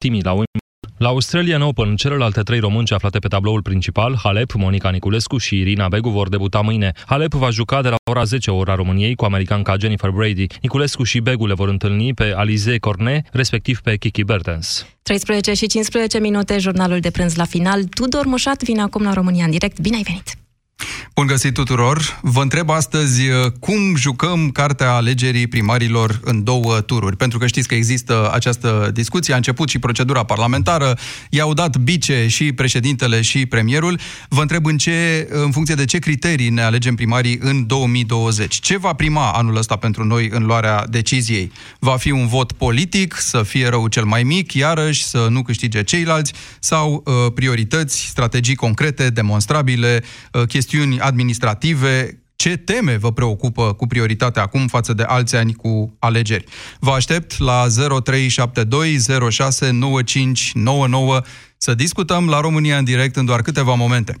timii la la Australian Open, celelalte trei românci aflate pe tabloul principal, Halep, Monica Niculescu și Irina Begu, vor debuta mâine. Halep va juca de la ora 10 ora României cu americanca Jennifer Brady. Niculescu și Begu le vor întâlni pe Alize Cornet, respectiv pe Kiki Bertens. 13 și 15 minute, jurnalul de prânz la final. Tudor Mușat vine acum la România în direct. Bine ai venit! Bun găsit tuturor! Vă întreb astăzi uh, cum jucăm cartea alegerii primarilor în două tururi. Pentru că știți că există această discuție, a început și procedura parlamentară, i-au dat bice și președintele și premierul. Vă întreb în, ce, în funcție de ce criterii ne alegem primarii în 2020. Ce va prima anul ăsta pentru noi în luarea deciziei? Va fi un vot politic, să fie rău cel mai mic, iarăși să nu câștige ceilalți, sau uh, priorități, strategii concrete, demonstrabile, uh, chestiuni chestiuni administrative, ce teme vă preocupă cu prioritate acum față de alți ani cu alegeri. Vă aștept la 0372 06 9599 să discutăm la România în direct în doar câteva momente.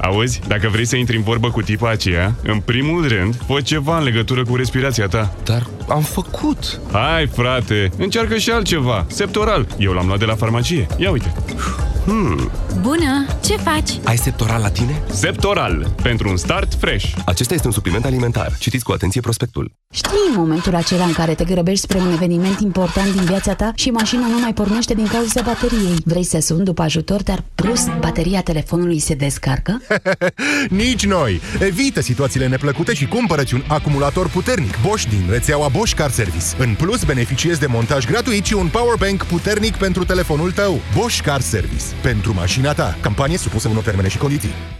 Auzi, dacă vrei să intri în vorbă cu tipa aceea, în primul rând, fă ceva în legătură cu respirația ta. Dar am făcut. Hai, frate, încearcă și altceva. Septoral. Eu l-am luat de la farmacie. Ia uite. Hmm. Bună! Ce faci? Ai Septoral la tine? Septoral. Pentru un start fresh. Acesta este un supliment alimentar. Citiți cu atenție prospectul. Știi momentul acela în care te grăbești spre un eveniment important din viața ta și mașina nu mai pornește din cauza bateriei. Vrei să suni după ajutor, dar plus bateria telefonului se descarcă? Nici noi! Evită situațiile neplăcute și cumpărăți un acumulator puternic Bosch din rețeaua Bosch Car Service. În plus, beneficiezi de montaj gratuit și un powerbank puternic pentru telefonul tău. Bosch Car Service. Pentru mașina ta. Campanie supusă unor termene și condiții.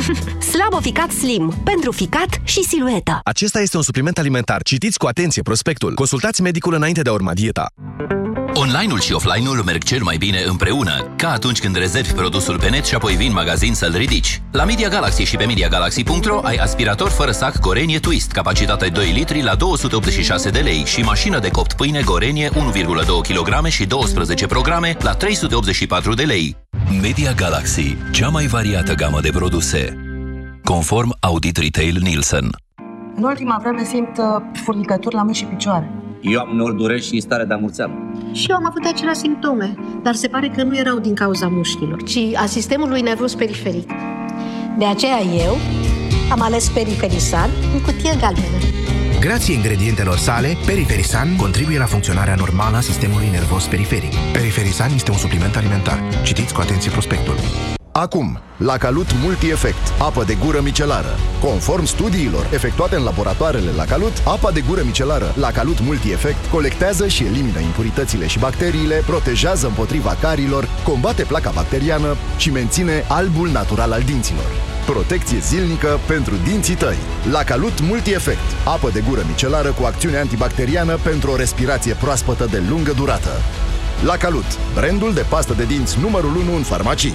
Slabo Ficat Slim. Pentru ficat și silueta. Acesta este un supliment alimentar. Citiți cu atenție prospectul. Consultați medicul înainte de a urma dieta. Online-ul și offline-ul merg cel mai bine împreună, ca atunci când rezervi produsul pe net și apoi vin în magazin să-l ridici. La Media Galaxy și pe MediaGalaxy.ro ai aspirator fără sac Gorenie Twist, capacitate 2 litri la 286 de lei și mașină de copt pâine Gorenie 1,2 kg și 12 programe la 384 de lei. Media Galaxy, cea mai variată gamă de produse. Conform Audit Retail Nielsen. În ultima vreme simt uh, furnicături la mâini și picioare. Eu am nori dureri și stare de amurțeală. Și eu am avut aceleași simptome, dar se pare că nu erau din cauza mușchilor, ci a sistemului nervos periferic. De aceea eu am ales Periferisan în cutie galbenă. Grație ingredientelor sale, Periferisan contribuie la funcționarea normală a sistemului nervos periferic. Periferisan este un supliment alimentar. Citiți cu atenție prospectul. Acum, la Calut Multi-Efect, apă de gură micelară. Conform studiilor efectuate în laboratoarele la Calut, apa de gură micelară la Calut Multi-Efect colectează și elimină impuritățile și bacteriile, protejează împotriva carilor, combate placa bacteriană și menține albul natural al dinților. Protecție zilnică pentru dinții tăi. La Calut Multi-Efect, apă de gură micelară cu acțiune antibacteriană pentru o respirație proaspătă de lungă durată. La Calut, brandul de pastă de dinți numărul 1 în farmacii.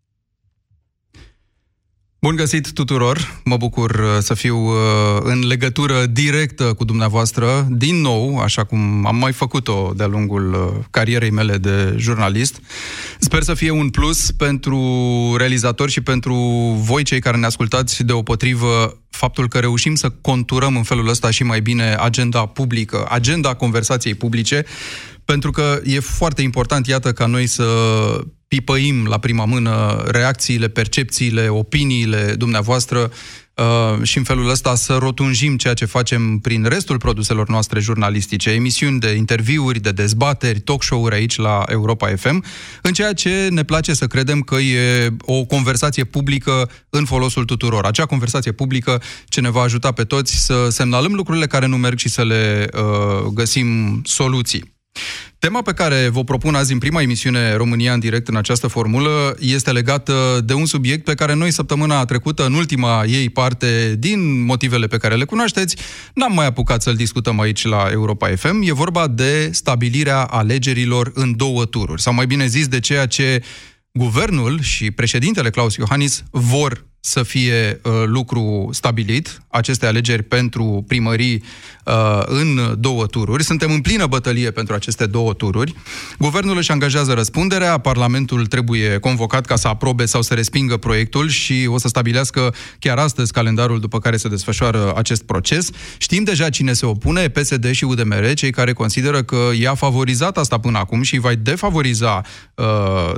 Bun găsit tuturor! Mă bucur uh, să fiu uh, în legătură directă cu dumneavoastră, din nou, așa cum am mai făcut-o de-a lungul uh, carierei mele de jurnalist. Sper să fie un plus pentru realizatori și pentru voi, cei care ne ascultați, deopotrivă faptul că reușim să conturăm în felul ăsta și mai bine agenda publică, agenda conversației publice, pentru că e foarte important, iată, ca noi să pipăim la prima mână reacțiile, percepțiile, opiniile dumneavoastră uh, și în felul ăsta să rotunjim ceea ce facem prin restul produselor noastre jurnalistice, emisiuni de interviuri, de dezbateri, talk show-uri aici la Europa FM, în ceea ce ne place să credem că e o conversație publică în folosul tuturor. Acea conversație publică ce ne va ajuta pe toți să semnalăm lucrurile care nu merg și să le uh, găsim soluții. Tema pe care vă propun azi în prima emisiune România în direct în această formulă este legată de un subiect pe care noi săptămâna trecută, în ultima ei parte, din motivele pe care le cunoașteți, n-am mai apucat să-l discutăm aici la Europa FM. E vorba de stabilirea alegerilor în două tururi, sau mai bine zis de ceea ce guvernul și președintele Claus Iohannis vor să fie uh, lucru stabilit, aceste alegeri pentru primării uh, în două tururi. Suntem în plină bătălie pentru aceste două tururi. Guvernul își angajează răspunderea, Parlamentul trebuie convocat ca să aprobe sau să respingă proiectul și o să stabilească chiar astăzi calendarul după care se desfășoară acest proces. Știm deja cine se opune, PSD și UDMR, cei care consideră că i-a favorizat asta până acum și îi va defavoriza uh,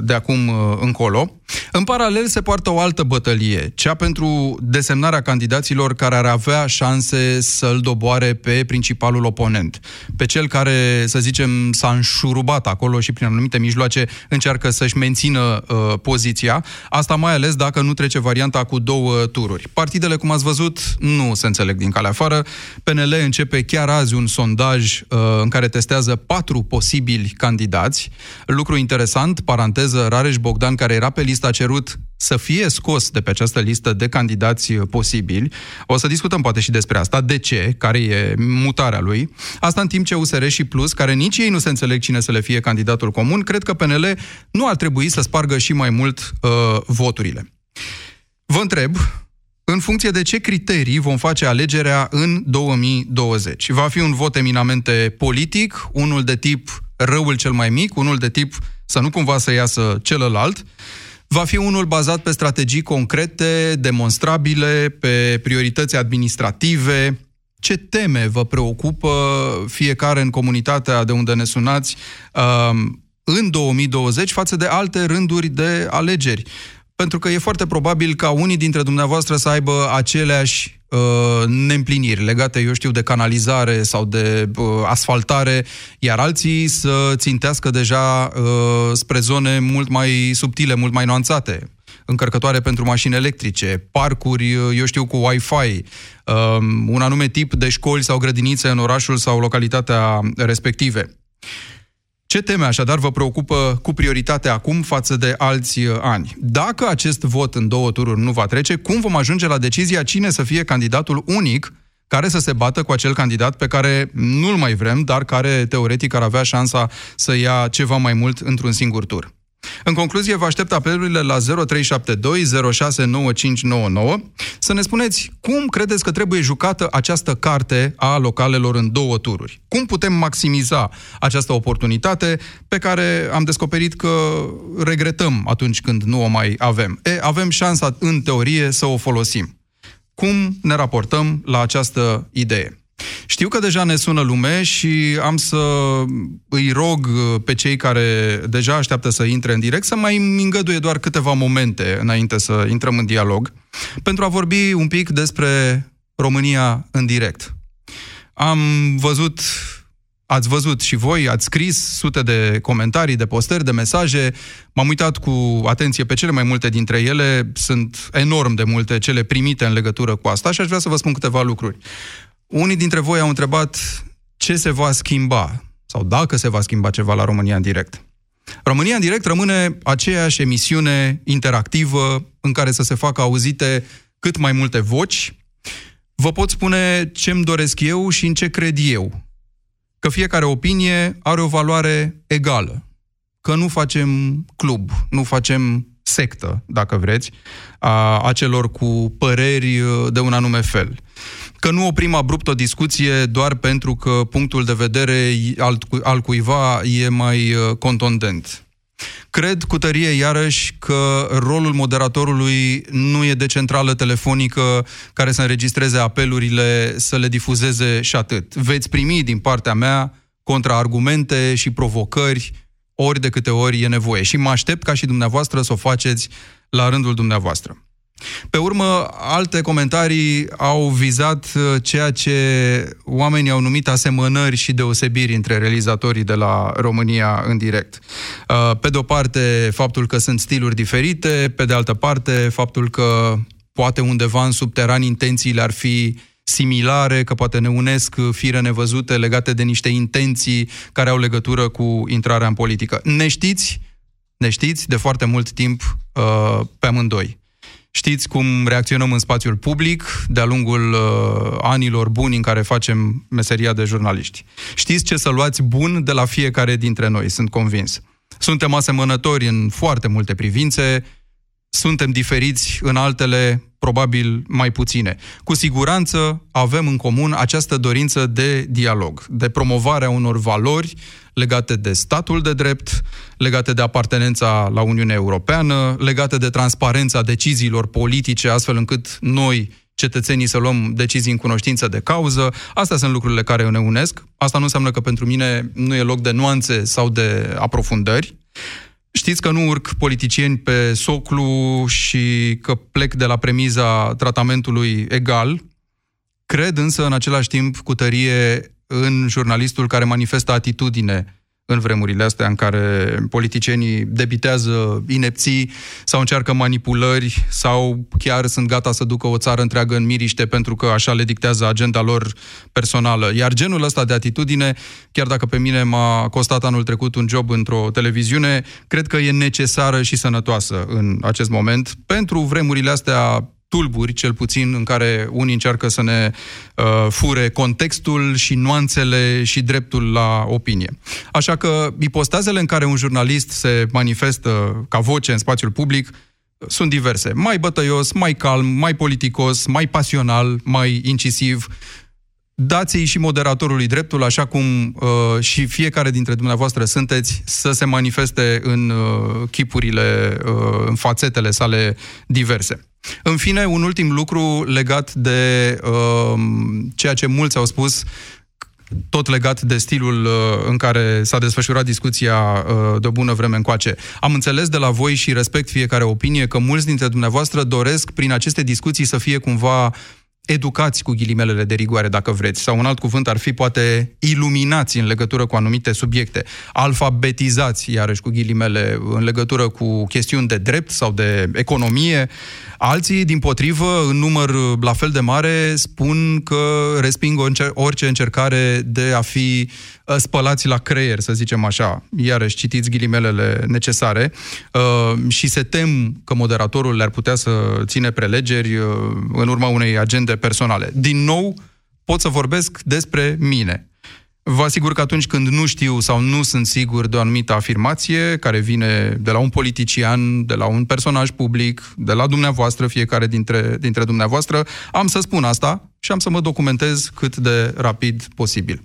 de acum uh, încolo. În paralel se poartă o altă bătălie, cea pentru desemnarea candidaților care ar avea șanse să-l doboare pe principalul oponent, pe cel care, să zicem, s-a înșurubat acolo și prin anumite mijloace încearcă să-și mențină uh, poziția, asta mai ales dacă nu trece varianta cu două tururi. Partidele, cum ați văzut, nu se înțeleg din calea afară. PNL începe chiar azi un sondaj uh, în care testează patru posibili candidați. Lucru interesant, paranteză, Rareș Bogdan, care era pe listă, a cerut să fie scos de pe această listă de candidați posibili. O să discutăm poate și despre asta. De ce? Care e mutarea lui? Asta în timp ce USR și Plus, care nici ei nu se înțeleg cine să le fie candidatul comun, cred că PNL nu ar trebui să spargă și mai mult uh, voturile. Vă întreb, în funcție de ce criterii vom face alegerea în 2020. Va fi un vot eminamente politic, unul de tip răul cel mai mic, unul de tip să nu cumva să iasă celălalt, va fi unul bazat pe strategii concrete, demonstrabile, pe priorități administrative. Ce teme vă preocupă fiecare în comunitatea de unde ne sunați um, în 2020 față de alte rânduri de alegeri? Pentru că e foarte probabil ca unii dintre dumneavoastră să aibă aceleași uh, neîmpliniri legate, eu știu, de canalizare sau de uh, asfaltare, iar alții să țintească deja uh, spre zone mult mai subtile, mult mai nuanțate încărcătoare pentru mașini electrice, parcuri, uh, eu știu, cu Wi-Fi, uh, un anume tip de școli sau grădinițe în orașul sau localitatea respective. Ce teme așadar vă preocupă cu prioritate acum față de alți uh, ani? Dacă acest vot în două tururi nu va trece, cum vom ajunge la decizia cine să fie candidatul unic care să se bată cu acel candidat pe care nu-l mai vrem, dar care teoretic ar avea șansa să ia ceva mai mult într-un singur tur? În concluzie, vă aștept apelurile la 0372 069599 să ne spuneți cum credeți că trebuie jucată această carte a localelor în două tururi. Cum putem maximiza această oportunitate pe care am descoperit că regretăm atunci când nu o mai avem. E, avem șansa, în teorie, să o folosim. Cum ne raportăm la această idee? Știu că deja ne sună lume și am să îi rog pe cei care deja așteaptă să intre în direct să mai îngăduie doar câteva momente înainte să intrăm în dialog, pentru a vorbi un pic despre România în direct. Am văzut Ați văzut și voi, ați scris sute de comentarii, de postări, de mesaje. M-am uitat cu atenție pe cele mai multe dintre ele. Sunt enorm de multe cele primite în legătură cu asta și aș vrea să vă spun câteva lucruri. Unii dintre voi au întrebat ce se va schimba sau dacă se va schimba ceva la România în direct. România în direct rămâne aceeași emisiune interactivă în care să se facă auzite cât mai multe voci. Vă pot spune ce-mi doresc eu și în ce cred eu. Că fiecare opinie are o valoare egală. Că nu facem club, nu facem sectă, dacă vreți, a, a celor cu păreri uh, de un anume fel. Că nu oprim abrupt o discuție doar pentru că punctul de vedere al, al cuiva e mai uh, contundent. Cred cu tărie iarăși că rolul moderatorului nu e de centrală telefonică care să înregistreze apelurile, să le difuzeze și atât. Veți primi din partea mea contraargumente și provocări ori de câte ori e nevoie. Și mă aștept ca și dumneavoastră să o faceți la rândul dumneavoastră. Pe urmă, alte comentarii au vizat uh, ceea ce oamenii au numit asemănări și deosebiri între realizatorii de la România în direct. Uh, pe de o parte, faptul că sunt stiluri diferite, pe de altă parte, faptul că poate undeva în subteran intențiile ar fi similare, că poate ne unesc fire nevăzute legate de niște intenții care au legătură cu intrarea în politică. Ne știți, ne știți de foarte mult timp uh, pe amândoi. Știți cum reacționăm în spațiul public de-a lungul uh, anilor buni în care facem meseria de jurnaliști. Știți ce să luați bun de la fiecare dintre noi, sunt convins. Suntem asemănători în foarte multe privințe, suntem diferiți în altele, probabil mai puține. Cu siguranță avem în comun această dorință de dialog, de promovarea unor valori legate de statul de drept, legate de apartenența la Uniunea Europeană, legate de transparența deciziilor politice, astfel încât noi, cetățenii, să luăm decizii în cunoștință de cauză. Astea sunt lucrurile care ne unesc. Asta nu înseamnă că pentru mine nu e loc de nuanțe sau de aprofundări. Știți că nu urc politicieni pe soclu și că plec de la premiza tratamentului egal. Cred însă în același timp cu tărie în jurnalistul care manifestă atitudine în vremurile astea în care politicienii debitează inepții sau încearcă manipulări sau chiar sunt gata să ducă o țară întreagă în miriște pentru că așa le dictează agenda lor personală. Iar genul ăsta de atitudine, chiar dacă pe mine m-a costat anul trecut un job într-o televiziune, cred că e necesară și sănătoasă în acest moment pentru vremurile astea tulburi, cel puțin, în care unii încearcă să ne uh, fure contextul și nuanțele și dreptul la opinie. Așa că ipostazele în care un jurnalist se manifestă ca voce în spațiul public sunt diverse. Mai bătăios, mai calm, mai politicos, mai pasional, mai incisiv, dați-i și moderatorului dreptul, așa cum uh, și fiecare dintre dumneavoastră sunteți, să se manifeste în uh, chipurile, uh, în fațetele sale diverse. În fine, un ultim lucru legat de uh, ceea ce mulți au spus tot legat de stilul uh, în care s-a desfășurat discuția uh, de bună vreme încoace. Am înțeles de la voi și respect fiecare opinie că mulți dintre dumneavoastră doresc prin aceste discuții să fie cumva educați cu ghilimelele de rigoare, dacă vreți, sau un alt cuvânt ar fi poate iluminați în legătură cu anumite subiecte, alfabetizați, iarăși cu ghilimele, în legătură cu chestiuni de drept sau de economie. Alții, din potrivă, în număr la fel de mare, spun că resping orice încercare de a fi uh, spălați la creier, să zicem așa. Iarăși, citiți ghilimelele necesare uh, și se tem că moderatorul le-ar putea să ține prelegeri uh, în urma unei agende personale. Din nou, pot să vorbesc despre mine. Vă asigur că atunci când nu știu sau nu sunt sigur de o anumită afirmație care vine de la un politician, de la un personaj public, de la dumneavoastră, fiecare dintre, dintre dumneavoastră, am să spun asta și am să mă documentez cât de rapid posibil.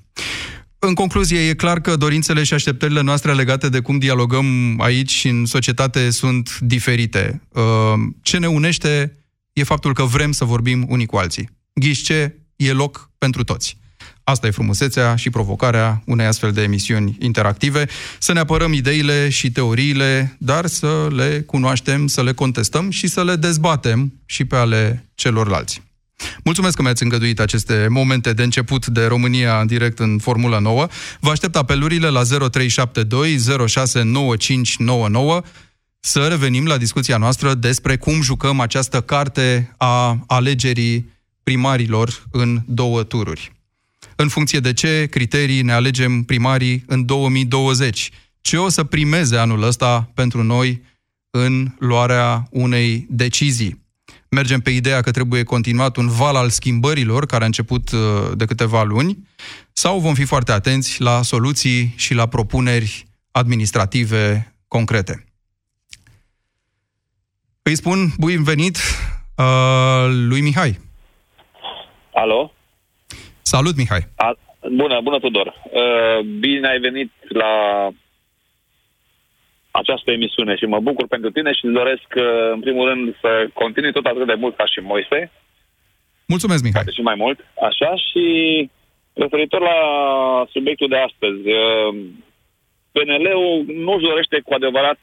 În concluzie, e clar că dorințele și așteptările noastre legate de cum dialogăm aici și în societate sunt diferite. Uh, ce ne unește e faptul că vrem să vorbim unii cu alții. Ghiși ce? E loc pentru toți. Asta e frumusețea și provocarea unei astfel de emisiuni interactive, să ne apărăm ideile și teoriile, dar să le cunoaștem, să le contestăm și să le dezbatem și pe ale celorlalți. Mulțumesc că mi-ați îngăduit aceste momente de început de România în direct în Formula 9. Vă aștept apelurile la 0372 069599 să revenim la discuția noastră despre cum jucăm această carte a alegerii primarilor în două tururi în funcție de ce criterii ne alegem primarii în 2020. Ce o să primeze anul ăsta pentru noi în luarea unei decizii? Mergem pe ideea că trebuie continuat un val al schimbărilor care a început uh, de câteva luni sau vom fi foarte atenți la soluții și la propuneri administrative concrete. Îi spun bun venit uh, lui Mihai. Alo? Salut, Mihai. A, bună, bună, Tudor. Uh, bine ai venit la această emisiune și mă bucur pentru tine și îți doresc, uh, în primul rând, să continui tot atât de mult ca și Moise. Mulțumesc, Mihai. Poate și mai mult. Așa și referitor la subiectul de astăzi, uh, PNL-ul nu-și dorește cu adevărat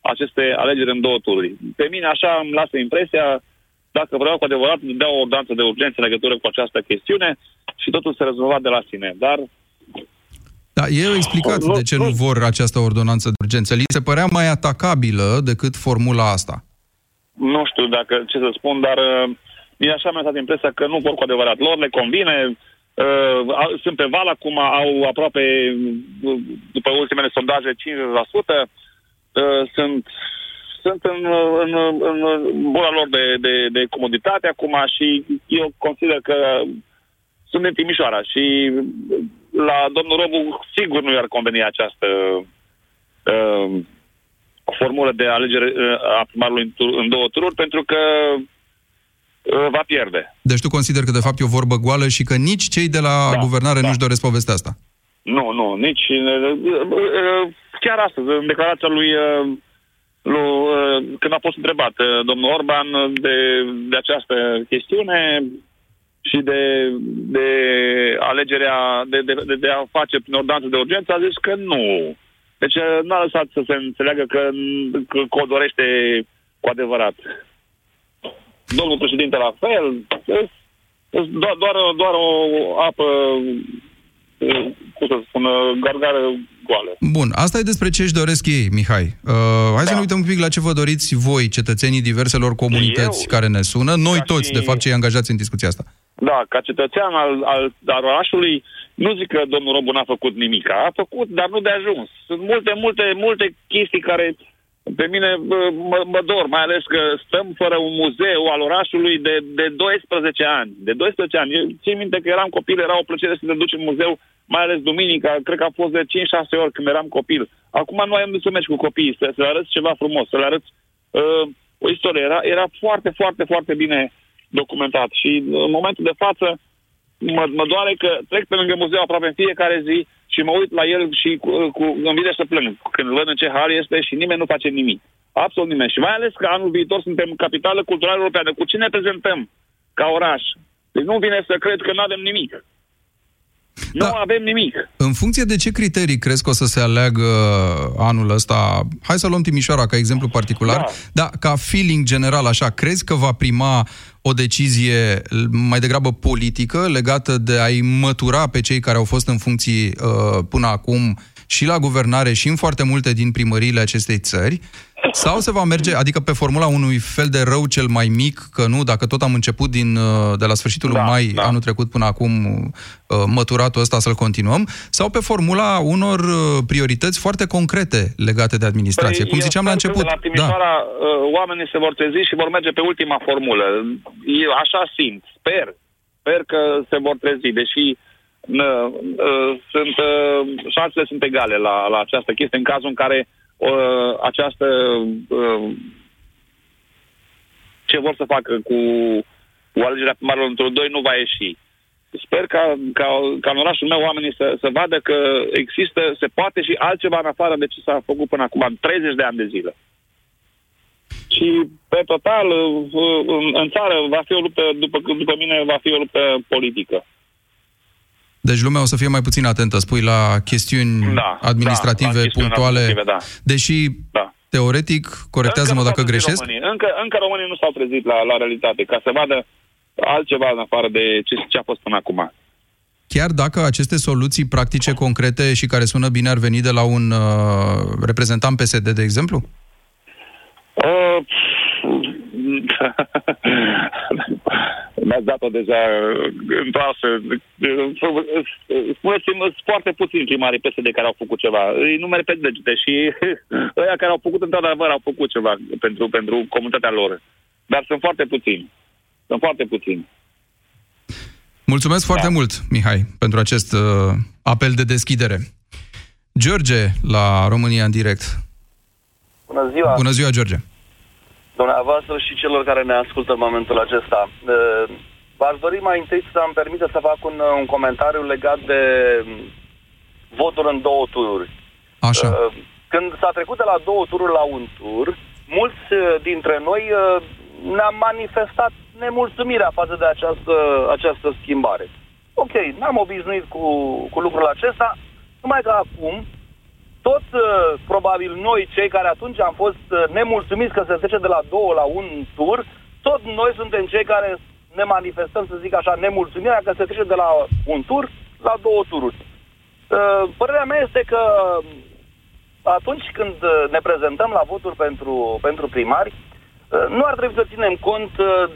aceste alegeri în două tururi. Pe mine așa îmi lasă impresia, dacă vreau cu adevărat, îmi dea o ordonanță de urgență în legătură cu această chestiune și totul se rezolva de la sine. Dar Da, ei au explicat Nu, de ce nu vor această ordonanță de urgență. Li se părea mai atacabilă decât formula asta. nu știu dacă ce să spun, dar uh, mie așa mi-a dat impresia că nu vor cu adevărat. Lor le convine, uh, au- sunt pe val acum, au aproape, uh, după ultimele sondaje, 50%, uh, sunt sunt în, în, în buna lor de, de, de comoditate acum și eu consider că sunt din Timișoara și la domnul Robu sigur nu i-ar conveni această uh, formulă de alegere uh, a primarului în, tur- în două tururi pentru că uh, va pierde. Deci tu consider că de fapt e o vorbă goală și că nici cei de la da, guvernare da. nu-și doresc povestea asta. Nu, nu, nici... uh, uh, Chiar astăzi, în declarația lui, uh, lui uh, când a fost întrebat uh, domnul Orban de, de această chestiune și de, de alegerea, de, de, de, de a face prin ordonanță de urgență, a zis că nu. Deci uh, nu a lăsat să se înțeleagă că, că, că o dorește cu adevărat. Domnul președinte la fel, deci, deci doar, doar, doar o apă, uh, cum să spun, uh, gargară goală. Bun, asta e despre ce își doresc ei, Mihai. Uh, hai da. să ne uităm un pic la ce vă doriți voi, cetățenii diverselor comunități Eu, care ne sună, noi ca toți, și- de fapt, cei angajați în discuția asta. Da, ca cetățean al, al, al orașului, nu zic că domnul Robu n-a făcut nimic. A făcut, dar nu de ajuns. Sunt multe, multe, multe chestii care pe mine bă, mă, mă dor, mai ales că stăm fără un muzeu al orașului de, de 12 ani. De 12 ani. Eu țin minte că eram copil, era o plăcere să te duci în muzeu, mai ales duminica, cred că a fost de 5-6 ori când eram copil. Acum nu ai unde să mergi cu copiii, să, să le arăți ceva frumos, să le arăți uh, o istorie. Era, era foarte, foarte, foarte bine documentat. Și în momentul de față mă, mă doare că trec pe lângă muzeu aproape în fiecare zi și mă uit la el și cu, cu, îmi vine să plâng când văd în ce hal este și nimeni nu face nimic. Absolut nimeni. Și mai ales că anul viitor suntem capitală culturală europeană. Cu cine ne prezentăm ca oraș? Deci nu vine să cred că nu avem nimic. Nu avem nimic. În funcție de ce criterii crezi că o să se aleagă anul ăsta? Hai să luăm Timișoara ca exemplu particular. Da. da, ca feeling general, așa, crezi că va prima o decizie mai degrabă politică legată de a-i mătura pe cei care au fost în funcții uh, până acum și la guvernare și în foarte multe din primăriile acestei țări? Sau se va merge, adică pe formula unui fel de rău cel mai mic, că nu, dacă tot am început din, uh, de la sfârșitul da, lui mai da. anul trecut până acum uh, măturatul ăsta să-l continuăm, sau pe formula unor uh, priorități foarte concrete legate de administrație, cum eu ziceam la sper că început. La Timișoara da. oamenii se vor trezi și vor merge pe ultima formulă. Eu așa simt, sper. Sper că se vor trezi, deși nă, uh, sunt, uh, șansele sunt egale la, la această chestie în cazul în care uh, această uh, ce vor să facă cu, cu alegerea primarilor într-o doi nu va ieși. Sper ca, ca, ca în orașul meu oamenii să, să vadă că există, se poate și altceva în afară de ce s-a făcut până acum, în 30 de ani de zile. Și pe total, uh, în, în țară va fi o luptă, după, după mine, va fi o luptă politică. Deci lumea o să fie mai puțin atentă, spui, la chestiuni Da, administrative, da, la chestiuni punctuale. administrative, da. Deși, Da. teoretic, corectează-mă Încă nu dacă s-au trezit greșesc, Românii. Încă, încă românii nu s-au trezit la, la realitate, ca să vadă altceva în afară de ce, ce a fost până acum. chiar dacă aceste soluții practice, concrete și care sună bine ar veni de la un uh, reprezentant PSD, de exemplu? Uh, Mi-ați dat-o deja întoarsă. Spuneți-mi, sunt foarte puțini primarii PSD care au făcut ceva. Îi numere pe degete și ăia care au făcut, într-adevăr, au făcut ceva pentru, pentru comunitatea lor. Dar sunt foarte puțini. Sunt foarte puțini. Mulțumesc foarte Da. mult, Mihai, pentru acest uh, apel de deschidere. George, la România în direct. Bună ziua! Bună ziua, George. Dumneavoastră și celor care ne ascultă în momentul acesta. Uh, V-aș dori mai întâi să-mi permite să fac un, un comentariu legat de votul în două tururi. Așa. Uh, Când s-a trecut de la două tururi la un tur, mulți uh, dintre noi uh, ne-am manifestat nemulțumirea față de această, această schimbare. Ok, n-am obișnuit cu, cu lucrul acesta, numai că acum, tot uh, probabil noi, cei care atunci am fost uh, nemulțumiți că se trece de la două la un tur, tot noi suntem cei care ne manifestăm, să zic așa, nemulțumirea că se trece de la un tur la două tururi. Uh, Părerea mea este că atunci când uh, ne prezentăm la voturi pentru, pentru primari, uh, nu ar trebui să ținem cont uh,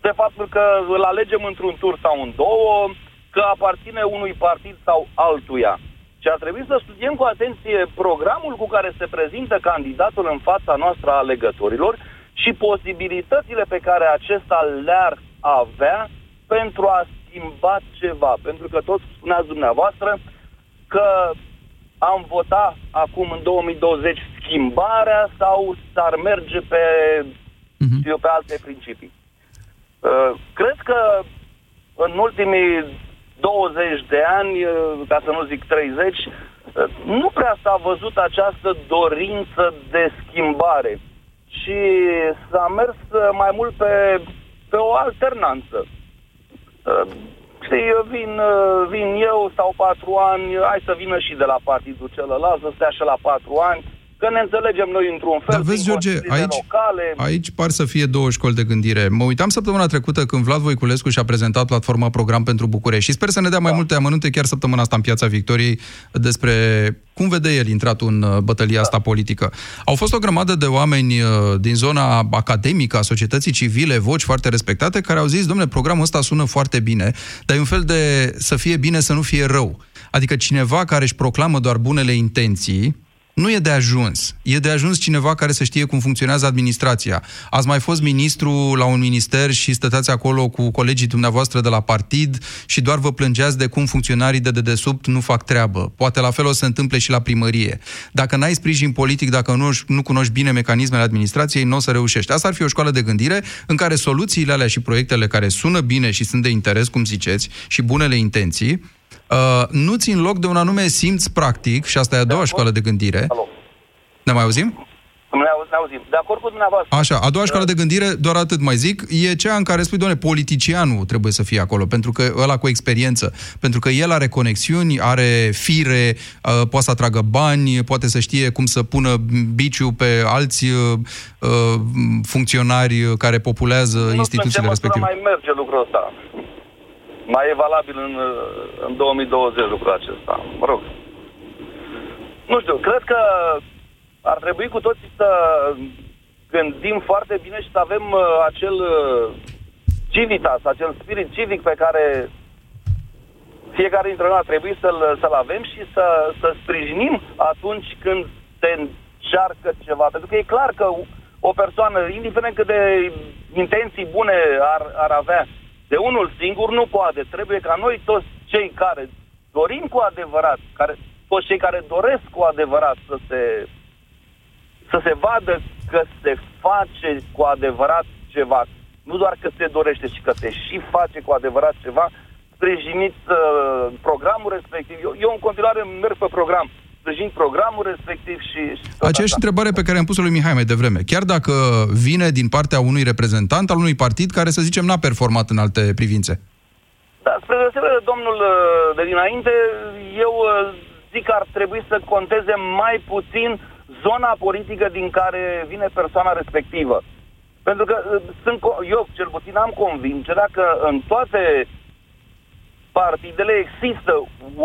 de faptul că îl alegem într-un tur sau în două, că aparține unui partid sau altuia. Și ar trebui să studiem cu atenție programul cu care se prezintă candidatul în fața noastră a alegătorilor și posibilitățile pe care acesta le-ar avea pentru a schimba ceva. Pentru că tot spuneați dumneavoastră că am votat acum în 2020 schimbarea sau s-ar merge pe, uh-huh. eu, pe alte principii. Uh, cred că în ultimii 20 de ani, uh, ca să nu zic 30, uh, nu prea s-a văzut această dorință de schimbare și s-a mers uh, mai mult pe, pe o alternanță. Uh, Știi, vin, uh, vin eu sau patru ani, hai să vină și de la partidul celălalt, să stea și la patru ani, că ne înțelegem noi într-un fel. Dar vezi, George, aici, locale. aici par să fie două școli de gândire. Mă uitam săptămâna trecută când Vlad Voiculescu și-a prezentat platforma Program pentru București și sper să ne dea mai da. multe amănunte chiar săptămâna asta în Piața Victoriei despre cum vede el intratul în uh, bătălia asta politică. Au fost o grămadă de oameni uh, din zona academică, a societății civile, voci foarte respectate, care au zis, domnule, programul ăsta sună foarte bine, dar e un fel de să fie bine, să nu fie rău. Adică cineva care își proclamă doar bunele intenții, nu e de ajuns. E de ajuns cineva care să știe cum funcționează administrația. Ați mai fost ministru la un minister și stăteați acolo cu colegii dumneavoastră de la partid și doar vă plângeați de cum funcționarii de dedesubt nu fac treabă. Poate la fel o să se întâmple și la primărie. Dacă n-ai sprijin politic, dacă nu, nu cunoști bine mecanismele administrației, nu o să reușești. Asta ar fi o școală de gândire în care soluțiile alea și proiectele care sună bine și sunt de interes, cum ziceți, și bunele intenții, uh, nu țin loc de un anume simț practic, și asta e a doua școală de gândire. Alo. Ne mai auzim? Ne auzim, ne auzim. De acord cu dumneavoastră. Așa, a doua școală de gândire, doar atât mai zic, e cea în care spui, doamne, politicianul trebuie să fie acolo, pentru că ăla cu experiență, pentru că el are conexiuni, are fire, uh, poate să atragă bani, poate să știe cum să pună biciu pe alți uh, uh, funcționari care populează nu instituțiile știu în ce măsură respective. mai merge lucrul ăsta. Mai e valabil în, uh, în 2020 lucrul acesta. Mă rog. Nu știu, cred că ar trebui cu toții să gândim foarte bine și să avem uh, acel uh, civitas, acel spirit civic pe care fiecare dintre noi ar trebui să-l, să-l avem și să, să sprijinim atunci când se încearcă ceva. Pentru că e clar că o persoană, indiferent cât de intenții bune ar, ar avea, de unul singur nu poate. Trebuie ca noi toți cei care dorim cu adevărat, care, toți cei care doresc cu adevărat să se, să se vadă că se face cu adevărat ceva. Nu doar că se dorește, ci că se și face cu adevărat ceva, sprijiniți uh, programul respectiv. Eu, eu în continuare merg pe program sprijin programul respectiv și... și tot Aceeași asta. întrebare pe care am pus-o lui Mihai mai devreme. Chiar dacă vine din partea unui reprezentant al unui partid care, să zicem, n-a performat în alte privințe. Da, spre deosebire de domnul uh, de dinainte, eu uh, zic că ar trebui să conteze mai puțin zona politică din care vine persoana respectivă. Pentru că uh, sunt, co- eu cel puțin am convingerea că în toate partidele există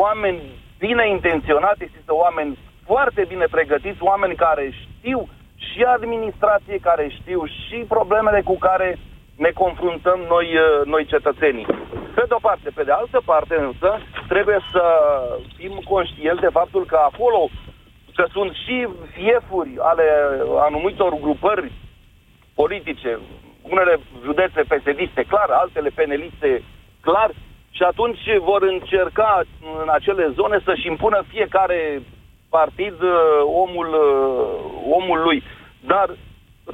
oameni bine intenționați, există oameni foarte bine pregătiți, oameni care știu și administrație, care știu și problemele cu care ne confruntăm noi, uh, noi cetățenii. Pe de o parte. Pe de altă parte însă, trebuie să fim conștienți de faptul că acolo că sunt și fiefuri ale anumitor grupări politice, unele județe pesediste, clar, altele peneliste, clar, și atunci vor încerca în acele zone să-și impună fiecare partid uh, omul, uh, omul lui. Dar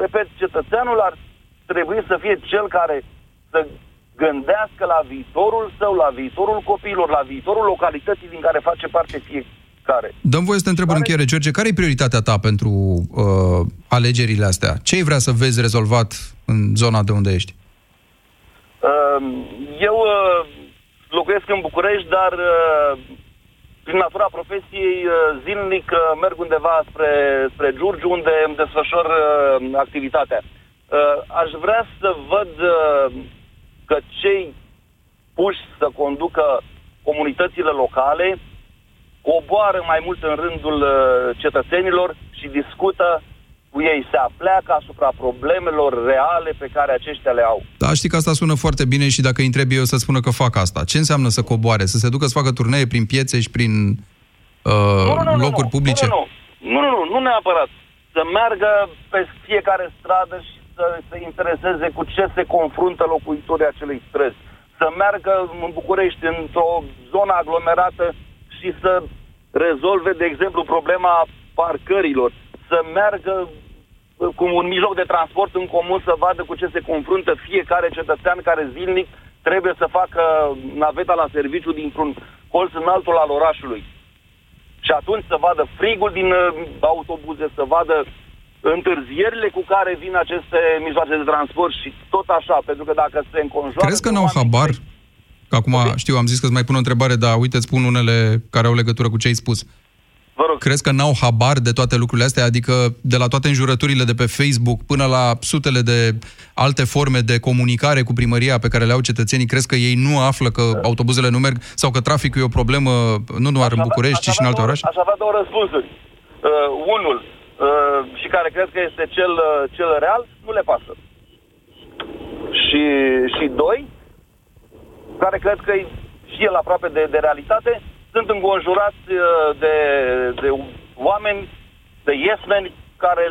repet, cetățeanul ar trebui să fie cel care să gândească la viitorul său, la viitorul copiilor, la viitorul localității din care face parte fiecare. Dăm voie să te întreb în încheiere, George, care e prioritatea ta pentru uh, alegerile astea? Ce ai vrea să vezi rezolvat în zona de unde ești? Uh, eu uh, locuiesc în București, dar uh, prin natura profesiei uh, zilnic uh, merg undeva spre, spre Giurgiu, unde îmi desfășor uh, activitatea. Uh, aș vrea să văd uh, că cei puși să conducă comunitățile locale coboară mai mult în rândul uh, cetățenilor și discută cu ei, se apleacă asupra problemelor reale pe care aceștia le au. Da, știi că asta sună foarte bine și dacă îi întreb eu să spună că fac asta. Ce înseamnă să coboare? Să se ducă să facă turnee prin piețe și prin uh, nu, nu, nu, locuri nu, publice? Nu, nu, nu, nu, nu neapărat. Să meargă pe fiecare stradă și să se intereseze cu ce se confruntă locuitorii acelei străzi. Să meargă în București, într-o zonă aglomerată și să rezolve, de exemplu, problema parcărilor. Să meargă uh, cu un mijloc de transport în comun să vadă cu ce se confruntă fiecare cetățean care zilnic trebuie să facă naveta la serviciu dintr-un colț în altul al orașului. Și atunci să vadă frigul din uh, autobuze, să vadă întârzierile cu care vin aceste mijloace de transport și tot așa, pentru că dacă se înconjoară... Crezi că n-au habar? Că acum, știu, am zis că îți mai pun o întrebare, dar uite, îți spun unele care au legătură cu ce ai spus. Vă rog. Crezi că n-au habar de toate lucrurile astea? Adică de la toate înjurăturile de pe Facebook până la sutele de alte forme de comunicare cu primăria pe care le au cetățenii, crezi că ei nu află că autobuzele nu merg sau că traficul e o problemă nu doar în București, ci și în alte două, orașe? Aș avea două răspunsuri. Uh, unul, uh, și care cred că este cel, uh, cel real, nu le pasă. Și, și doi, care cred că e și el aproape de, de realitate, sunt înconjurați uh, de, de oameni, de yesmeni, care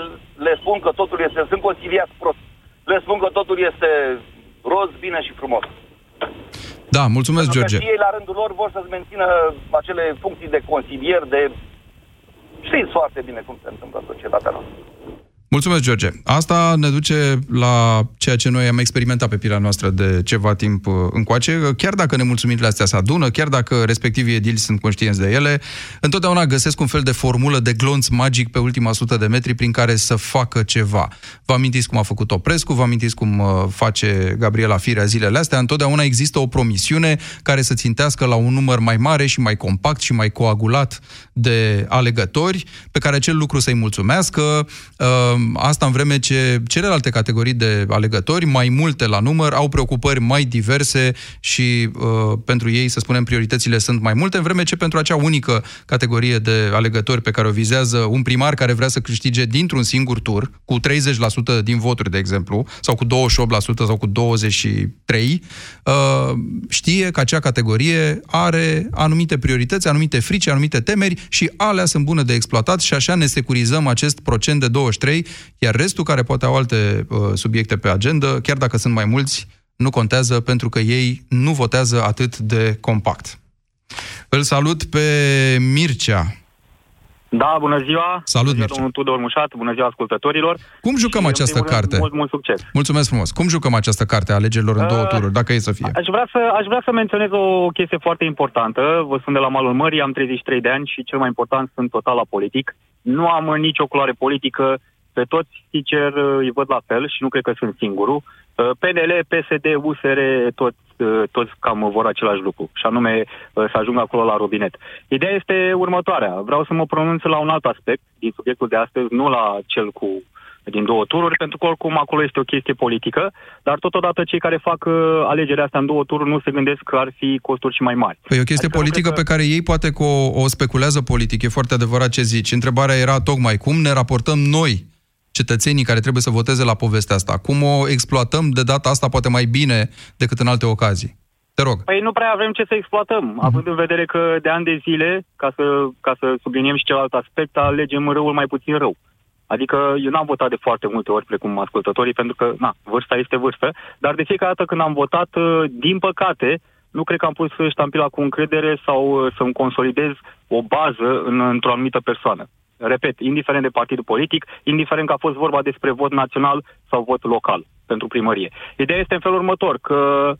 le spun că totul este, sunt consiliați prost. Le spun că totul este roz, bine și frumos. Da, mulțumesc, Pentru George. că și ei, la rândul lor, vor să-ți mențină acele funcții de consilier, de... Știți foarte bine cum se întâmplă în societatea noastră. Mulțumesc, George. Asta ne duce la ceea ce noi am experimentat pe pila noastră de ceva timp uh, încoace. Chiar dacă nemulțumirile astea se adună, chiar dacă respectivii edili sunt conștienți de ele, întotdeauna găsesc un fel de formulă de glonț magic pe ultima sută de metri prin care să facă ceva. Vă amintiți cum a făcut Oprescu, vă amintiți cum uh, face Gabriela Firea zilele astea, întotdeauna există o promisiune care să țintească la un număr mai mare și mai compact și mai coagulat de alegători, pe care acel lucru să-i mulțumească. Uh, Asta în vreme ce celelalte categorii de alegători, mai multe la număr, au preocupări mai diverse și uh, pentru ei, să spunem, prioritățile sunt mai multe, în vreme ce pentru acea unică categorie de alegători pe care o vizează un primar care vrea să câștige dintr-un singur tur, cu 30% din voturi, de exemplu, sau cu 28% sau cu 23%, uh, știe că acea categorie are anumite priorități, anumite frici, anumite temeri și alea sunt bune de exploatat și așa ne securizăm acest procent de 23 iar restul care poate au alte uh, subiecte pe agenda, chiar dacă sunt mai mulți, nu contează pentru că ei nu votează atât de compact. Îl salut pe Mircea. Da, bună ziua! Salut, bună ziua, Mircea. domnul Tudor Mușat, bună ziua ascultătorilor! Cum jucăm Și, în această primul rând, carte? Mult, mult succes! Mulțumesc frumos. Cum jucăm această carte a alegerilor în două Uh, tururi, dacă e să fie? Aș vrea, să, aș vrea să menționez o chestie foarte importantă. Vă sunt de la Malul Mării, am 33 de ani și cel mai important sunt total apolitic. Nu am uh, nicio culoare politică, pe toți, sincer, uh, îi văd la fel și nu cred că sunt singurul. Uh, PNL, PSD, USR, toți, uh, toți cam vor același lucru, și anume uh, să ajungă acolo la robinet. Ideea este următoarea. Vreau să mă pronunț la un alt aspect din subiectul de astăzi, nu la cel cu din două tururi, pentru că oricum acolo este o chestie politică, dar totodată cei care fac uh, alegerea asta în două tururi nu se gândesc că ar fi costuri și mai mari. Păi e o chestie Adică nu politică cred pe care ei poate că o, o speculează politic, e foarte adevărat ce zici. Întrebarea era tocmai cum ne raportăm noi, cetățenii care trebuie să voteze la povestea asta, cum o exploatăm de data asta poate mai bine decât în alte ocazii. Te rog. Păi nu prea avem ce să exploatăm, uh-huh. având în vedere că de ani de zile, ca să, ca să subliniem și celălalt aspect, alegem răul mai puțin rău. Adică eu n-am votat de foarte multe ori, precum ascultătorii, pentru că, na, vârsta este vârstă, dar de fiecare dată când am votat, uh, din păcate, nu cred că am pus ștampila cu încredere sau uh, să-mi consolidez o bază în, într-o anumită persoană. Repet, indiferent de partidul politic, indiferent că a fost vorba despre vot național sau vot local pentru primărie. Ideea este în felul următor, că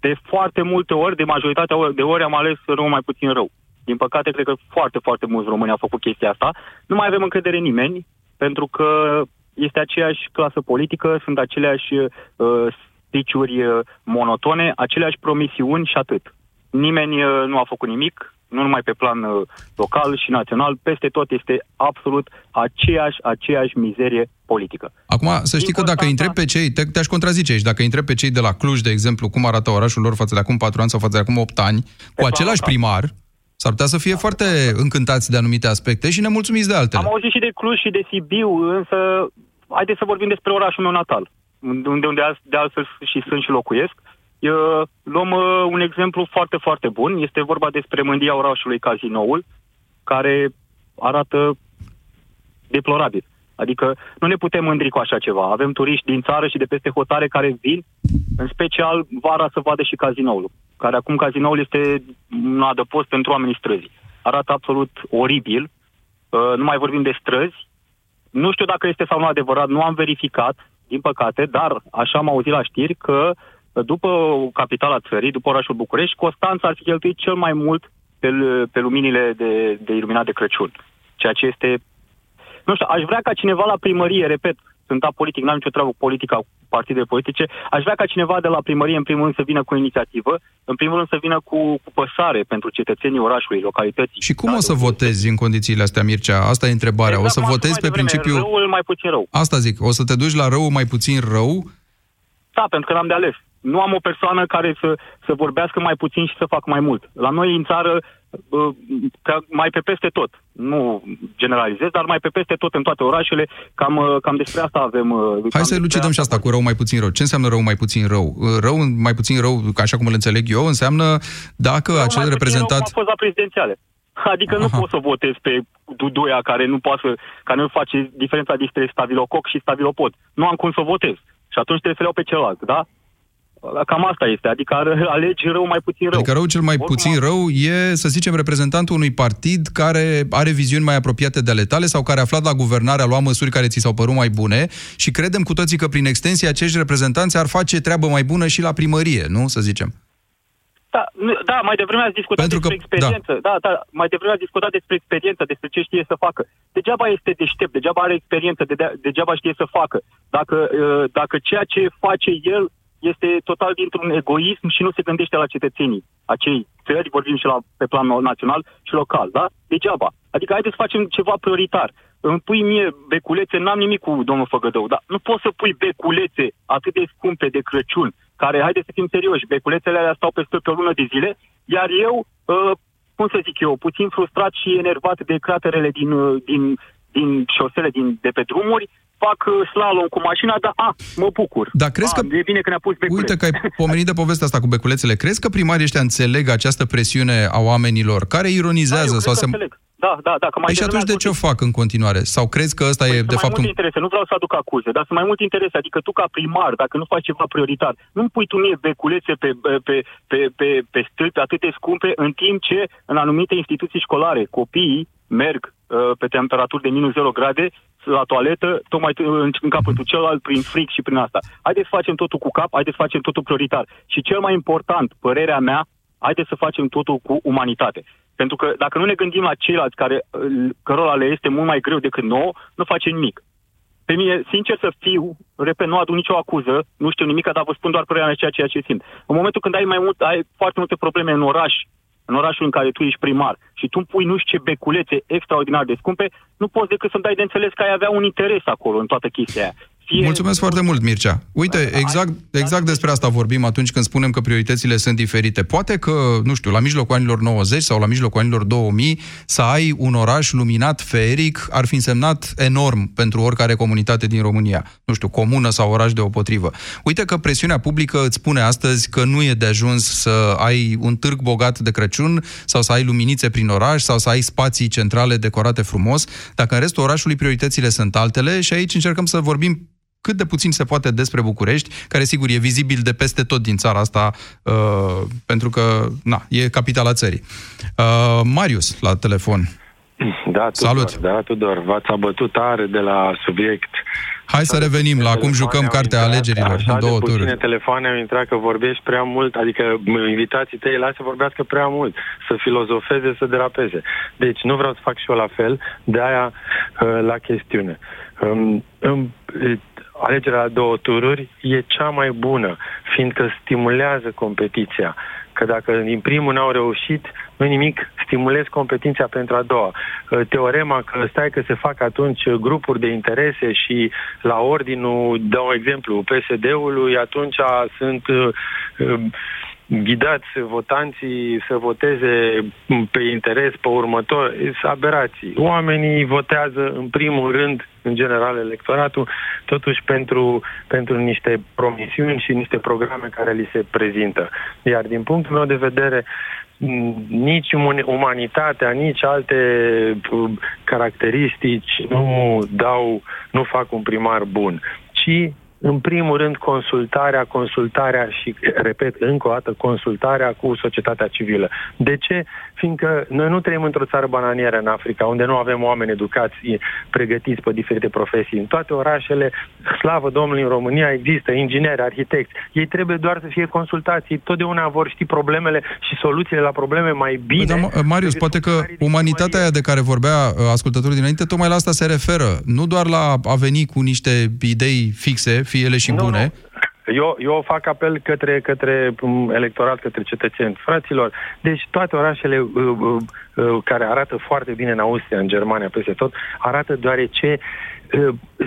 de foarte multe ori, de majoritatea de ori am ales rău mai puțin rău. Din păcate, cred că foarte, foarte mulți români au făcut chestia asta. Nu mai avem încredere în nimeni, pentru că este aceeași clasă politică, sunt aceleași uh, sticiuri uh, monotone, aceleași promisiuni și atât. Nimeni uh, nu a făcut nimic, nu numai pe plan uh, local și național, peste tot este absolut aceeași, aceeași mizerie politică. Acum, să știi că dacă îi întreb pe cei, te, te-aș contrazice aici, dacă îi întreb pe cei de la Cluj, de exemplu, cum arată orașul lor față de acum 4 ani sau față de acum 8 ani, cu același primar, S-ar putea să fie foarte încântați de anumite aspecte și nemulțumiți de altele. Am auzit și de Cluj și de Sibiu, însă haideți să vorbim despre orașul meu natal, unde, unde de altfel și sunt și locuiesc. Eu, luăm uh, un exemplu foarte, foarte bun. Este vorba despre mândia orașului Cazinoul, care arată deplorabil. Adică nu ne putem mândri cu așa ceva. Avem turiști din țară și de peste hotare care vin, în special vara, să vadă și cazinoul, care acum cazinoul este un adăpost pentru oamenii străzi. Arată absolut oribil. Uh, nu mai vorbim de străzi. Nu știu dacă este sau nu adevărat, nu am verificat, din păcate, dar așa am auzit la știri că după capitala țării, după orașul București, Constanța ar fi cheltuit cel mai mult pe, pe luminile de, de iluminat de Crăciun. Ceea ce este... Nu știu, aș vrea ca cineva la primărie, repet, sunt apolitic, n-am nicio treabă cu politica, cu partide politice, aș vrea ca cineva de la primărie, în primul rând, să vină cu inițiativă, în primul rând să vină cu, cu păsare pentru cetățenii orașului, localității. Și cum da, o să votezi în condițiile astea, Mircea? Asta e întrebarea. Exact, o să votezi pe principiu... Răul mai puțin rău. Asta zic, o să te duci la rău mai puțin rău? Da, pentru că n-am de ales. Nu am o persoană care să, să vorbească mai puțin și să facă mai mult. La noi în țară, ca mai pe peste tot, nu generalizez, dar mai pe peste tot în toate orașele, cam, cam despre asta avem. Hai să lucidăm și asta cu rău mai puțin rău. Ce înseamnă rău mai puțin rău? Rău mai puțin rău, așa cum îl înțeleg eu, înseamnă dacă rău acel reprezentant... Rău a fost la prezidențiale. Adică Aha. nu poți să votezi pe Duduia care nu poate să, care nu face diferența dintre stavilococ și stavilopod. Nu am cum să votez. Și atunci trebuie să le iau pe celălalt, da? Cam asta este, adică alegi rău mai puțin rău. Adică rău cel mai Oricum, puțin rău e, să zicem, reprezentantul unui partid care are viziuni mai apropiate de ale tale sau care a aflat la guvernare, a luat măsuri care ți s-au părut mai bune și credem cu toții că prin extensie acești reprezentanți ar face treabă mai bună și la primărie, nu? Să zicem. Da, da, mai devreme ați discutat Pentru despre că, experiență. Da. da, da, mai devreme ați discutat despre experiență, despre ce știe să facă. Degeaba este deștept, degeaba are experiență, de, degeaba știe să facă. Dacă, uh, dacă ceea ce face el este total dintr-un egoism și nu se gândește la cetățenii acei țări, vorbim și la, pe plan național și local, da? Degeaba. Adică haideți să facem ceva prioritar. Îmi pui mie beculețe, n-am nimic cu domnul Făgădău, dar nu poți să pui beculețe atât de scumpe de Crăciun, care, haideți să fim serioși, beculețele alea stau peste pe o lună de zile, iar eu, uh, cum să zic eu, puțin frustrat și enervat de craterele din, uh, din, din șosele, din, de pe drumuri, fac uh, slalom cu mașina, dar a, mă bucur. Dar crezi a, că... E bine că ne-a pus beculețe. Uite că ai pomenit de povestea asta cu beculețele. Crezi că primarii ăștia înțeleg această presiune a oamenilor care ironizează da, sau se... Înțeleg. Da, da, da. Că mai păi și atunci de ce o fac în continuare? Sau crezi că ăsta păi e de fapt un... interese, nu vreau să aduc acuze, dar sunt mai multe interese. Adică tu ca primar, dacă nu faci ceva prioritar, nu pui tu mie beculețe pe, pe, pe, pe, pe, pe stâlpi atât de scumpe, în timp ce în anumite instituții școlare copiii merg uh, pe temperaturi de minus 0 grade la toaletă, tocmai în, în capătul celălalt, prin fric și prin asta. Haideți să facem totul cu cap, haideți să facem totul prioritar. Și cel mai important, părerea mea, haideți să facem totul cu umanitate. Pentru că dacă nu ne gândim la ceilalți care, cărora le este mult mai greu decât nouă, nu facem nimic. Pe mine, sincer să fiu, repet, nu aduc nicio acuză, nu știu nimic, dar vă spun doar părerea mea ceea ce simt. În momentul când ai mai mult, ai foarte multe probleme în oraș, în orașul în care tu ești primar și tu pui nu știu ce beculețe extraordinar de scumpe, nu poți decât să-mi dai de înțeles că ai avea un interes acolo în toată chestia aia fie... Mulțumesc foarte mult, Mircea. Uite, exact, exact despre asta vorbim atunci când spunem că prioritățile sunt diferite. Poate că, nu știu, la mijlocul anilor 90 sau la mijlocul anilor 2000 să ai un oraș luminat feeric ar fi însemnat enorm pentru oricare comunitate din România. Nu știu, comună sau oraș deopotrivă. Uite că presiunea publică îți spune astăzi că nu e de ajuns să ai un târg bogat de Crăciun sau să ai luminițe prin oraș sau să ai spații centrale decorate frumos, dacă în restul orașului prioritățile sunt altele și aici încercăm să vorbim cât de puțin se poate despre București, care sigur e vizibil de peste tot din țara asta, uh, pentru că na, e capitala țării. Uh, Marius, la telefon. Da, Tudor, Salut. Da, Tudor, v-ați abătut tare de la subiect. Hai să revenim la cum jucăm cartea alegerilor Așa în două de puține tururi. telefoane au intrat că vorbești prea mult, adică m- invitații tăi lasă să vorbească prea mult, să filozofeze, să derapeze. Deci nu vreau să fac și eu la fel, de aia uh, la chestiune. Um, um, e, Alegerea la două tururi e cea mai bună, fiindcă stimulează competiția. Că dacă din primul n-au reușit, nu nimic, stimulezi competiția pentru a doua. Uh, Teorema că stai că se fac atunci uh, grupuri de interese și la ordinul, dau exemplu, PSD-ului, atunci sunt uh, uh, ghidați votanții să voteze pe interes pe următor, sunt aberații. Oamenii votează în primul rând, în general, electoratul, totuși pentru, pentru niște promisiuni și niște programe care li se prezintă. Iar din punctul meu de vedere, m, nici umani- umanitatea, nici alte uh, caracteristici nu dau, nu fac un primar bun, ci în primul rând, consultarea, consultarea și, repet, încă o dată, consultarea cu societatea civilă. De ce? Fiindcă noi nu trăim într-o țară bananieră în Africa, unde nu avem oameni educați, pregătiți pe diferite profesii. În toate orașele, slavă Domnului, în România există ingineri, arhitecți. Ei trebuie doar să fie consultați. Ei totdeauna vor ști problemele și soluțiile la probleme mai bine. Păi, da, mă, Marius, poate că umanitatea aia de care vorbea uh, ascultătorul dinainte, tocmai la asta se referă. Nu doar la a veni cu niște idei fixe, fie ele și Nu, bune, Eu, eu fac apel către, către um, electorat, către cetățeni. Fraților, deci toate orașele uh, uh, uh, care arată foarte bine în Austria, în Germania, peste tot, arată deoarece uh,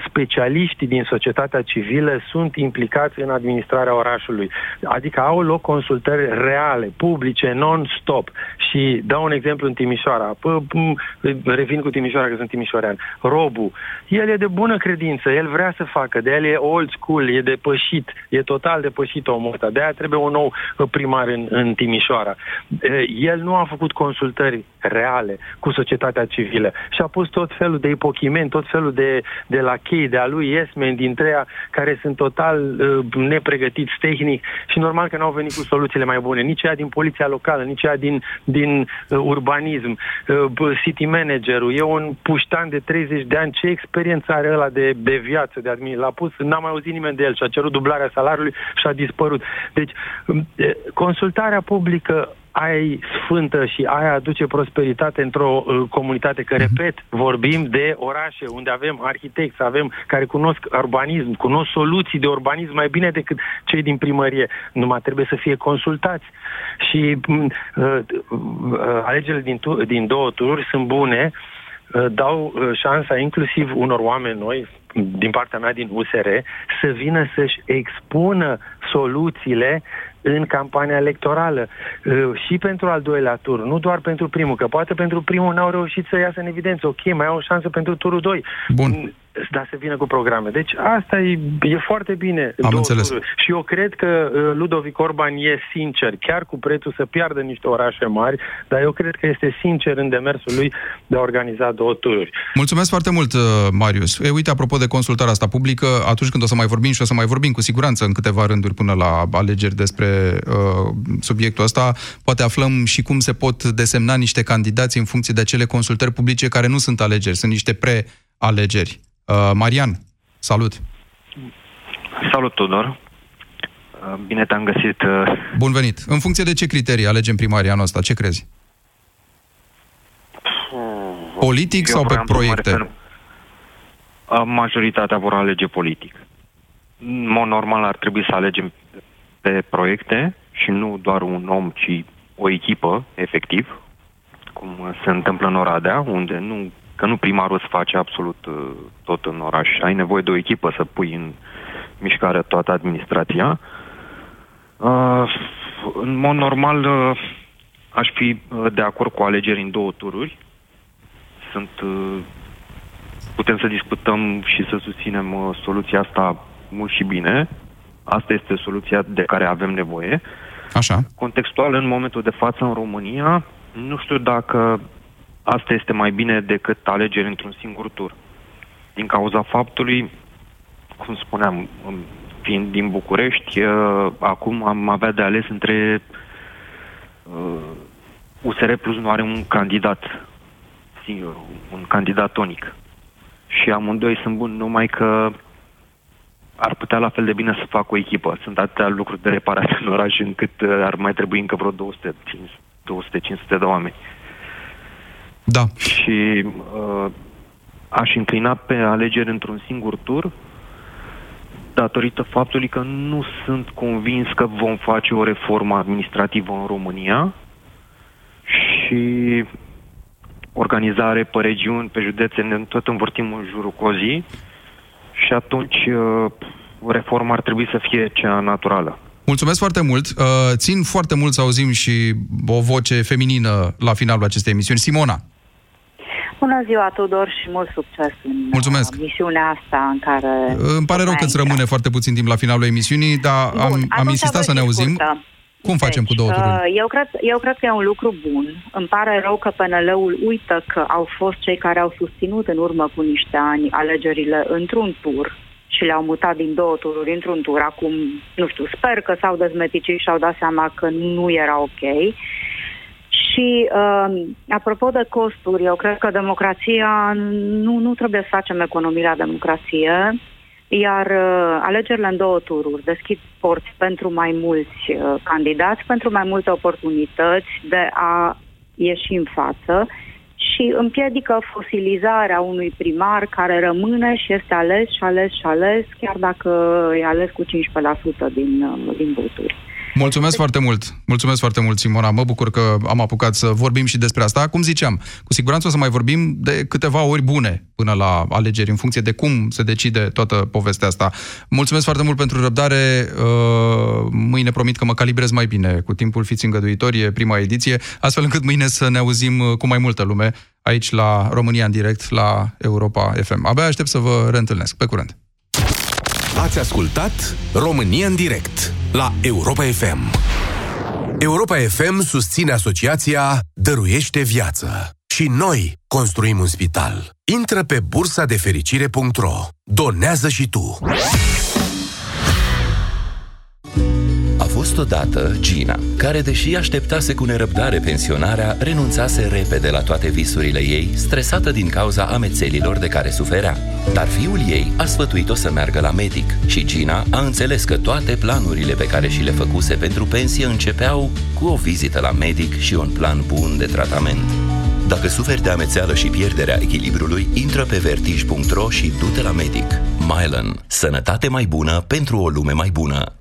specialiștii din societatea civilă sunt implicați în administrarea orașului. Adică au loc consultări reale, publice, non-stop. Și dau un exemplu în Timișoara. P- m- revin cu Timișoara, că sunt timișorean. Robu, el e de bună credință, el vrea să facă, de el e old school, e depășit, e total depășit omul ăsta. De aia trebuie un nou uh, primar în, în Timișoara. Eh, El nu a făcut consultări reale cu societatea civilă și a pus tot felul de ipochimeni, tot felul de, de lachei de a lui Esmen dintre ea care sunt total uh, nepregătiți tehnic și normal că n-au venit cu soluțiile mai bune. Nici ea din poliția locală, nici ea din, din uh, urbanism. Uh, b- city managerul e un puștan de 30 de ani. Ce experiență are ăla de, de viață, de admin? L-a pus, n-a mai auzit nimeni de el și a cerut dublarea salariului și a dispărut. Deci, um, eh, consultarea publică aia e sfântă și aia aduce prosperitate într-o uh, comunitate. Că, repet, vorbim de orașe unde avem arhitecți, avem care cunosc urbanism, cunosc soluții de urbanism mai bine decât cei din primărie. Numai trebuie să fie consultați. Și m, uh, uh, alegerile din, tu, din două tururi sunt bune, uh, dau uh, șansa inclusiv unor oameni noi, din partea mea din USR, să vină să-și expună soluțiile în campania electorală uh, și pentru al doilea tur, nu doar pentru primul, că poate pentru primul n-au reușit să iasă în evidență. Ok, mai au o șansă pentru turul 2. Bun. Da, să vină cu programe. Deci asta e, e foarte bine. Am două înțeles. tururi. Și eu cred că uh, Ludovic Orban e sincer, chiar cu prețul să piardă niște orașe mari, dar eu cred că este sincer în demersul lui de a organiza două tururi. Mulțumesc foarte mult, uh, Marius. E, uite, apropo de consultarea asta publică, atunci când o să mai vorbim și o să mai vorbim cu siguranță în câteva rânduri până la alegeri despre uh, subiectul ăsta, poate aflăm și cum se pot desemna niște candidați în funcție de acele consultări publice care nu sunt alegeri, sunt niște pre-alegeri. Uh, Marian, salut! Salut, Tudor. Uh, Bine te-am găsit. uh, Bun venit! În funcție de ce criterii alegem primarii anul ăsta? Ce crezi? Politic Eu sau pe vreau să mă proiecte? refer- Uh, Majoritatea vor alege politic. În mod normal ar trebui să alegem pe proiecte și nu doar un om, ci o echipă, efectiv, cum se întâmplă în Oradea, unde nu, că nu primarul îți face absolut uh, tot în oraș. Ai nevoie de o echipă să pui în mișcare toată administrația. Uh, în mod normal, uh, aș fi uh, de acord cu alegeri în două tururi. Sunt, uh, putem să discutăm și să susținem uh, soluția asta mult și bine. Asta este soluția de care avem nevoie. Așa. Contextual, în momentul de față în România, nu știu dacă asta este mai bine decât alegeri într-un singur tur. Din cauza faptului, cum spuneam, fiind din București, uh, acum am avea de ales între uh, USR Plus nu are un candidat singur, un candidat tonic. Și amândoi sunt buni, numai că ar putea la fel de bine să facă o echipă. Sunt atâtea lucruri de reparat în oraș încât uh, ar mai trebui încă vreo 200, 200-500 de oameni. Da. Și uh, aș înclina pe alegeri într-un singur tur datorită faptului că nu sunt convins că vom face o reformă administrativă în România și organizare pe regiuni, pe județe, ne tot învârtim în jurul cozii și atunci uh, reforma ar trebui să fie cea naturală. Mulțumesc foarte mult. Uh, țin foarte mult să auzim și o voce feminină la finalul acestei emisiuni. Simona. Bună ziua, Tudor, și mult succes în Mulțumesc. misiunea asta în care... Îmi pare rău că îți rămâne foarte puțin timp la finalul emisiunii, dar Bun, am, am insistat să ne auzim. Scurtă. Cum facem cu două tururi? Uh, Eu cred, eu cred că e un lucru bun. Îmi pare rău că PNL-ul uită că au fost cei care au susținut în urmă cu niște ani alegerile într-un tur și le-au mutat din două tururi într-un tur. Acum, nu știu, sper că s-au dezmeticit și au dat seama că nu era ok. Și uh, apropo de costuri, eu cred că democrația nu, nu trebuie să facem economii la democrație, iar uh, alegerile în două tururi deschid porți pentru mai mulți uh, candidați, pentru mai multe oportunități de a ieși în față și împiedică fosilizarea unui primar care rămâne și este ales și ales și ales, chiar dacă e ales cu 15% din, uh, din voturi. Mulțumesc foarte mult. Mulțumesc foarte mult, Simona. Mă bucur că am apucat să vorbim și despre asta. Cum ziceam, cu siguranță o să mai vorbim de câteva ori bune până la alegeri, în funcție de cum se decide toată povestea asta. Mulțumesc foarte mult pentru răbdare. Uh, Mâine promit că mă calibrez mai bine cu timpul. Fiți îngăduitori, e prima ediție, astfel încât mâine să ne auzim uh, cu mai multă lume aici la România în direct, la Europa FM. Abia aștept să vă reîntâlnesc. Pe curând! Ați ascultat România în direct la Europa FM. Europa FM susține asociația Dăruiește Viață. Și noi construim un spital. Intră pe bursa de fericire.ro. Donează și tu. A fost odată Gina, care, deși așteptase cu nerăbdare pensionarea, renunțase repede la toate visurile ei, stresată din cauza amețelilor de care suferea. Dar fiul ei a sfătuit-o să meargă la medic și Gina a înțeles că toate planurile pe care și le făcuse pentru pensie începeau cu o vizită la medic și un plan bun de tratament. Dacă suferi de amețeală și pierderea echilibrului, intră pe vertij.ro și du-te la medic. Mylan. Sănătate mai bună pentru o lume mai bună.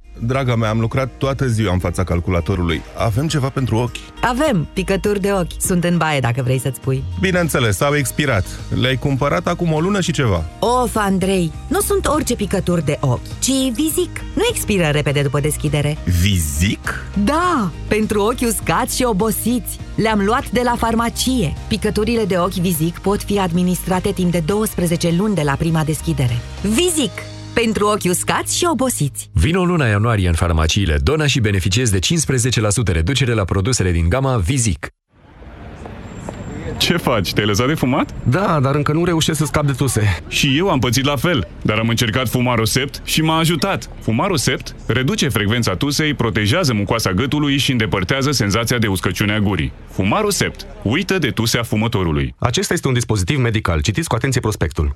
Draga mea, am lucrat toată ziua în fața calculatorului. Avem ceva pentru ochi? Avem picături de ochi. Sunt în baie dacă vrei să-ți pui. Bineînțeles, au expirat. Le-ai cumpărat acum o lună și ceva. Of, Andrei, nu sunt orice picături de ochi, ci Vizic. Nu expiră repede după deschidere. Vizic? Da, pentru ochi uscați și obosiți. Le-am luat de la farmacie. Picăturile de ochi Vizic pot fi administrate timp de 12 luni de la prima deschidere. Vizic! Pentru ochi uscați și obosiți. Vino luna ianuarie în farmaciile Dona și beneficiezi de 15% reducere la produsele din gama Vizic. Ce faci? Te-ai lăsat de fumat? Da, dar încă nu reușesc să scap de tuse. Și eu am pățit la fel, dar am încercat Fumarosept și m-a ajutat. Fumarosept reduce frecvența tusei, protejează mucoasa gâtului și îndepărtează senzația de uscăciune a gurii. Fumarosept. Uită de tusea fumătorului. Acesta este un dispozitiv medical. Citiți cu atenție prospectul.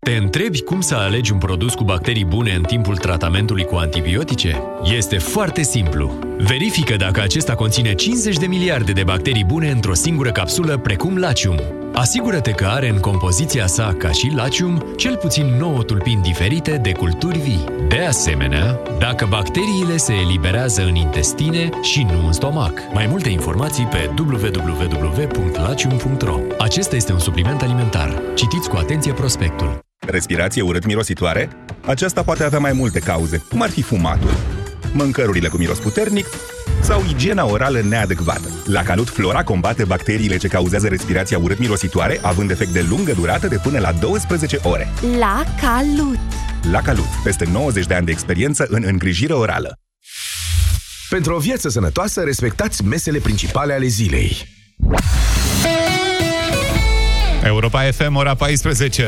Te întrebi cum să alegi un produs cu bacterii bune în timpul tratamentului cu antibiotice? Este foarte simplu. Verifică dacă acesta conține 50 de miliarde de bacterii bune într-o singură capsulă, precum Lacium. Asigură-te că are în compoziția sa, ca și Lacium, cel puțin 9 tulpini diferite de culturi vii. De asemenea, dacă bacteriile se eliberează în intestine și nu în stomac. Mai multe informații pe www.lacium.ro Acesta este un supliment alimentar. Citiți cu atenție prospectul. Respirație urât-mirositoare? Aceasta poate avea mai multe cauze, cum ar fi fumatul, mâncărurile cu miros puternic sau igiena orală neadecvată. La Calut Flora combate bacteriile ce cauzează respirația urât-mirositoare, având efect de lungă durată de până la 12 ore. La Calut. La Calut, peste 90 de ani de experiență în îngrijire orală. Pentru o viață sănătoasă, respectați mesele principale ale zilei. Europa FM, ora 14.